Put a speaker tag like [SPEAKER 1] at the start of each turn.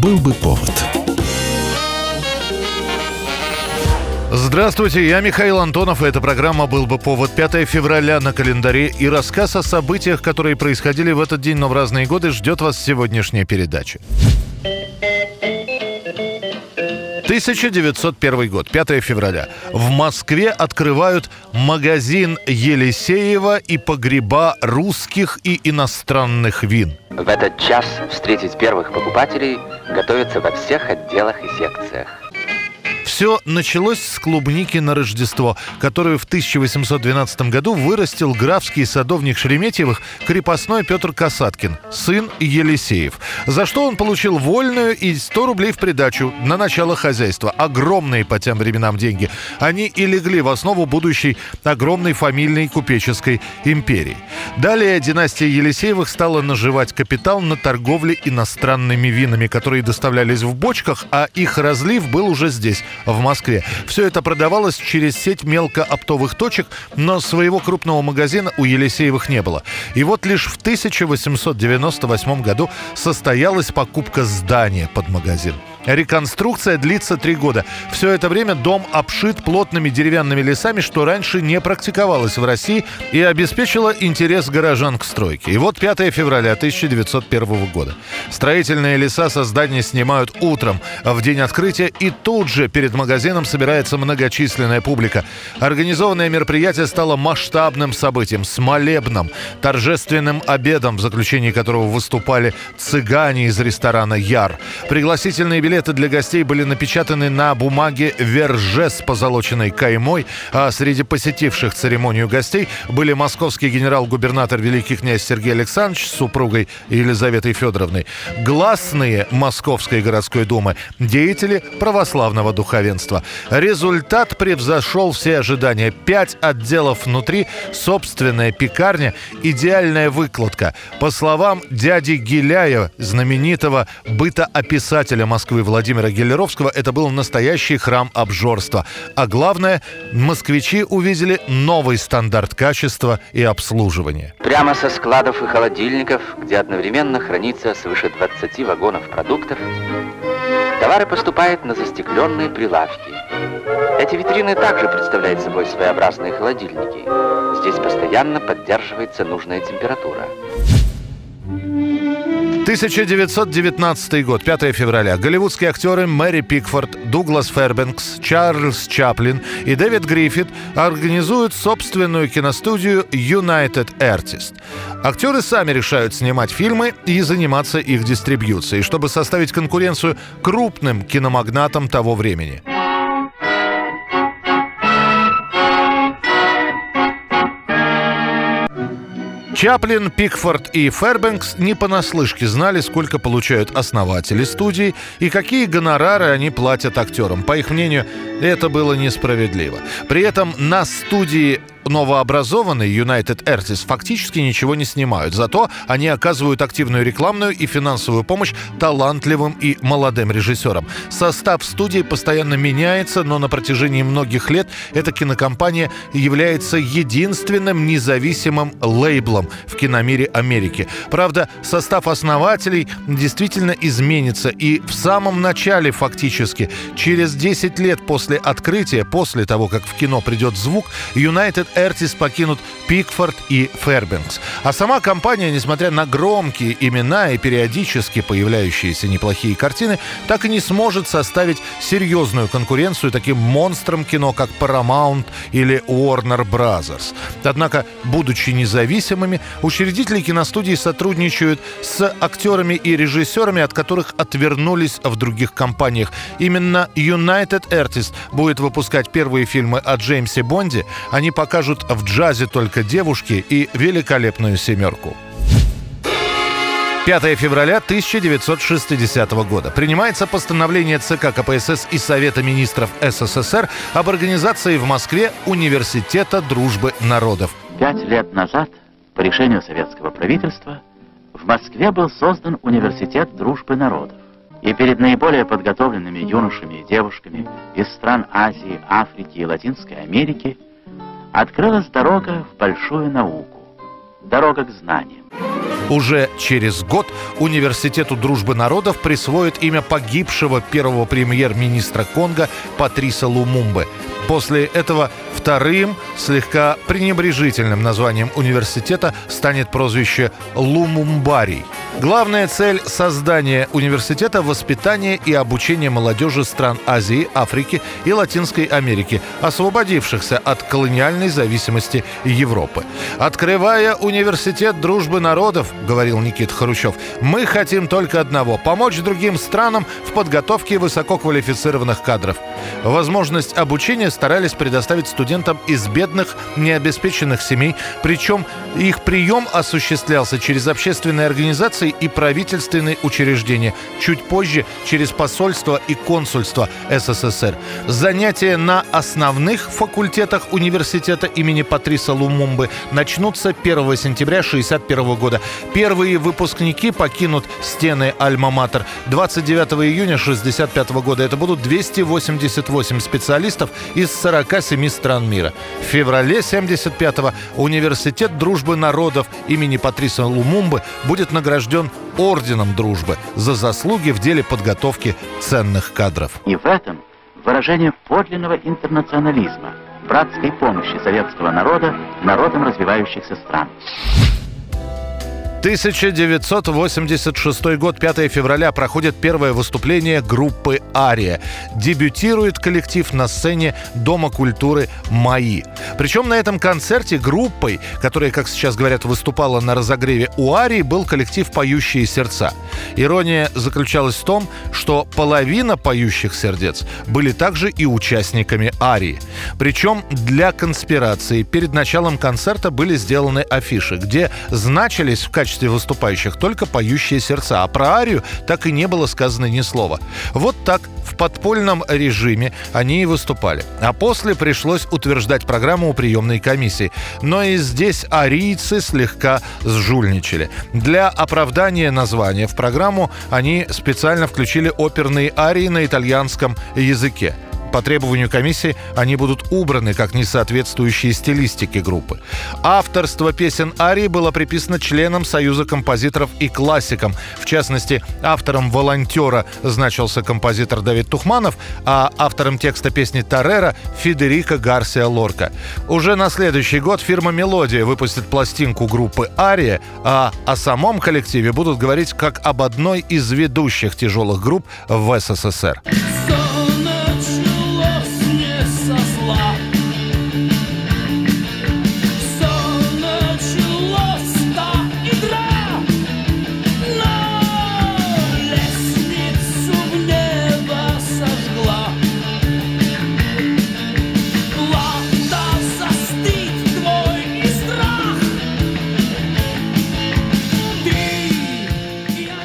[SPEAKER 1] Был бы повод.
[SPEAKER 2] Здравствуйте, я Михаил Антонов, и эта программа «Был бы повод» 5 февраля на календаре. И рассказ о событиях, которые происходили в этот день, но в разные годы, ждет вас сегодняшняя передача. 1901 год, 5 февраля. В Москве открывают магазин Елисеева и погреба русских и иностранных вин.
[SPEAKER 3] В этот час встретить первых покупателей готовятся во всех отделах и секциях.
[SPEAKER 2] Все началось с клубники на Рождество, которую в 1812 году вырастил графский садовник Шереметьевых крепостной Петр Касаткин, сын Елисеев. За что он получил вольную и 100 рублей в придачу на начало хозяйства. Огромные по тем временам деньги. Они и легли в основу будущей огромной фамильной купеческой империи. Далее династия Елисеевых стала наживать капитал на торговле иностранными винами, которые доставлялись в бочках, а их разлив был уже здесь, в Москве. Все это продавалось через сеть мелкооптовых точек, но своего крупного магазина у Елисеевых не было. И вот лишь в 1898 году состоялась покупка здания под магазин. Реконструкция длится три года. Все это время дом обшит плотными деревянными лесами, что раньше не практиковалось в России и обеспечило интерес горожан к стройке. И вот 5 февраля 1901 года. Строительные леса со здания снимают утром в день открытия, и тут же перед магазином собирается многочисленная публика. Организованное мероприятие стало масштабным событием, с молебном, торжественным обедом, в заключении которого выступали цыгане из ресторана «Яр». Пригласительные билеты билеты для гостей были напечатаны на бумаге «Верже» с позолоченной каймой, а среди посетивших церемонию гостей были московский генерал-губернатор великий князь Сергей Александрович с супругой Елизаветой Федоровной, гласные Московской городской думы, деятели православного духовенства. Результат превзошел все ожидания. Пять отделов внутри, собственная пекарня, идеальная выкладка. По словам дяди Гиляева, знаменитого бытоописателя Москвы Владимира Гелеровского это был настоящий храм обжорства. А главное, москвичи увидели новый стандарт качества и обслуживания.
[SPEAKER 3] Прямо со складов и холодильников, где одновременно хранится свыше 20 вагонов продуктов, товары поступают на застекленные прилавки. Эти витрины также представляют собой своеобразные холодильники. Здесь постоянно поддерживается нужная температура.
[SPEAKER 2] 1919 год, 5 февраля. Голливудские актеры Мэри Пикфорд, Дуглас Фербенкс, Чарльз Чаплин и Дэвид Гриффит организуют собственную киностудию United Artist. Актеры сами решают снимать фильмы и заниматься их дистрибьюцией, чтобы составить конкуренцию крупным киномагнатам того времени. Чаплин, Пикфорд и Фербенкс не понаслышке знали, сколько получают основатели студии и какие гонорары они платят актерам. По их мнению, это было несправедливо. При этом на студии новообразованные United Artists фактически ничего не снимают. Зато они оказывают активную рекламную и финансовую помощь талантливым и молодым режиссерам. Состав студии постоянно меняется, но на протяжении многих лет эта кинокомпания является единственным независимым лейблом в киномире Америки. Правда, состав основателей действительно изменится. И в самом начале фактически, через 10 лет после открытия, после того, как в кино придет звук, United Эртис покинут Пикфорд и Фербенкс. А сама компания, несмотря на громкие имена и периодически появляющиеся неплохие картины, так и не сможет составить серьезную конкуренцию таким монстрам кино, как Paramount или Warner Brothers. Однако, будучи независимыми, учредители киностудии сотрудничают с актерами и режиссерами, от которых отвернулись в других компаниях. Именно United Artists будет выпускать первые фильмы о Джеймсе Бонде. Они покажут покажут в джазе только девушки и великолепную семерку. 5 февраля 1960 года. Принимается постановление ЦК КПСС и Совета министров СССР об организации в Москве Университета дружбы народов.
[SPEAKER 4] Пять лет назад, по решению советского правительства, в Москве был создан Университет дружбы народов. И перед наиболее подготовленными юношами и девушками из стран Азии, Африки и Латинской Америки – открылась дорога в большую науку. дорога к знаниям.
[SPEAKER 2] Уже через год Университету дружбы народов присвоят имя погибшего первого премьер-министра Конго Патриса Лумумбы. После этого вторым, слегка пренебрежительным названием университета станет прозвище Лумумбарий. Главная цель создания университета – воспитание и обучение молодежи стран Азии, Африки и Латинской Америки, освободившихся от колониальной зависимости Европы. «Открывая университет дружбы народов, — говорил Никита Хрущев, — мы хотим только одного – помочь другим странам в подготовке высококвалифицированных кадров. Возможность обучения старались предоставить студентам из бедных, необеспеченных семей, причем их прием осуществлялся через общественные организации и правительственные учреждения, чуть позже через посольство и консульство СССР. Занятия на основных факультетах университета имени Патриса Лумумбы начнутся 1 сентября 1961 года. Первые выпускники покинут стены Альма-Матер 29 июня 1965 года. Это будут 288 специалистов из 47 стран мира. В феврале 75-го Университет дружбы народов имени Патриса Лумумбы будет награжден Орденом Дружбы за заслуги в деле подготовки ценных кадров.
[SPEAKER 4] И в этом выражение подлинного интернационализма, братской помощи советского народа народам развивающихся стран.
[SPEAKER 2] 1986 год, 5 февраля, проходит первое выступление группы «Ария». Дебютирует коллектив на сцене Дома культуры «Мои». Причем на этом концерте группой, которая, как сейчас говорят, выступала на разогреве у «Арии», был коллектив «Поющие сердца». Ирония заключалась в том, что половина «Поющих сердец» были также и участниками «Арии». Причем для конспирации перед началом концерта были сделаны афиши, где значились в качестве качестве выступающих только поющие сердца, а про арию так и не было сказано ни слова. Вот так в подпольном режиме они и выступали. А после пришлось утверждать программу у приемной комиссии. Но и здесь арийцы слегка сжульничали. Для оправдания названия в программу они специально включили оперные арии на итальянском языке. По требованию комиссии они будут убраны как несоответствующие стилистике группы. Авторство песен Арии было приписано членам Союза композиторов и классикам. В частности, автором «Волонтера» значился композитор Давид Тухманов, а автором текста песни «Тарера» — Федерико Гарсия Лорка. Уже на следующий год фирма «Мелодия» выпустит пластинку группы «Ария», а о самом коллективе будут говорить как об одной из ведущих тяжелых групп в СССР.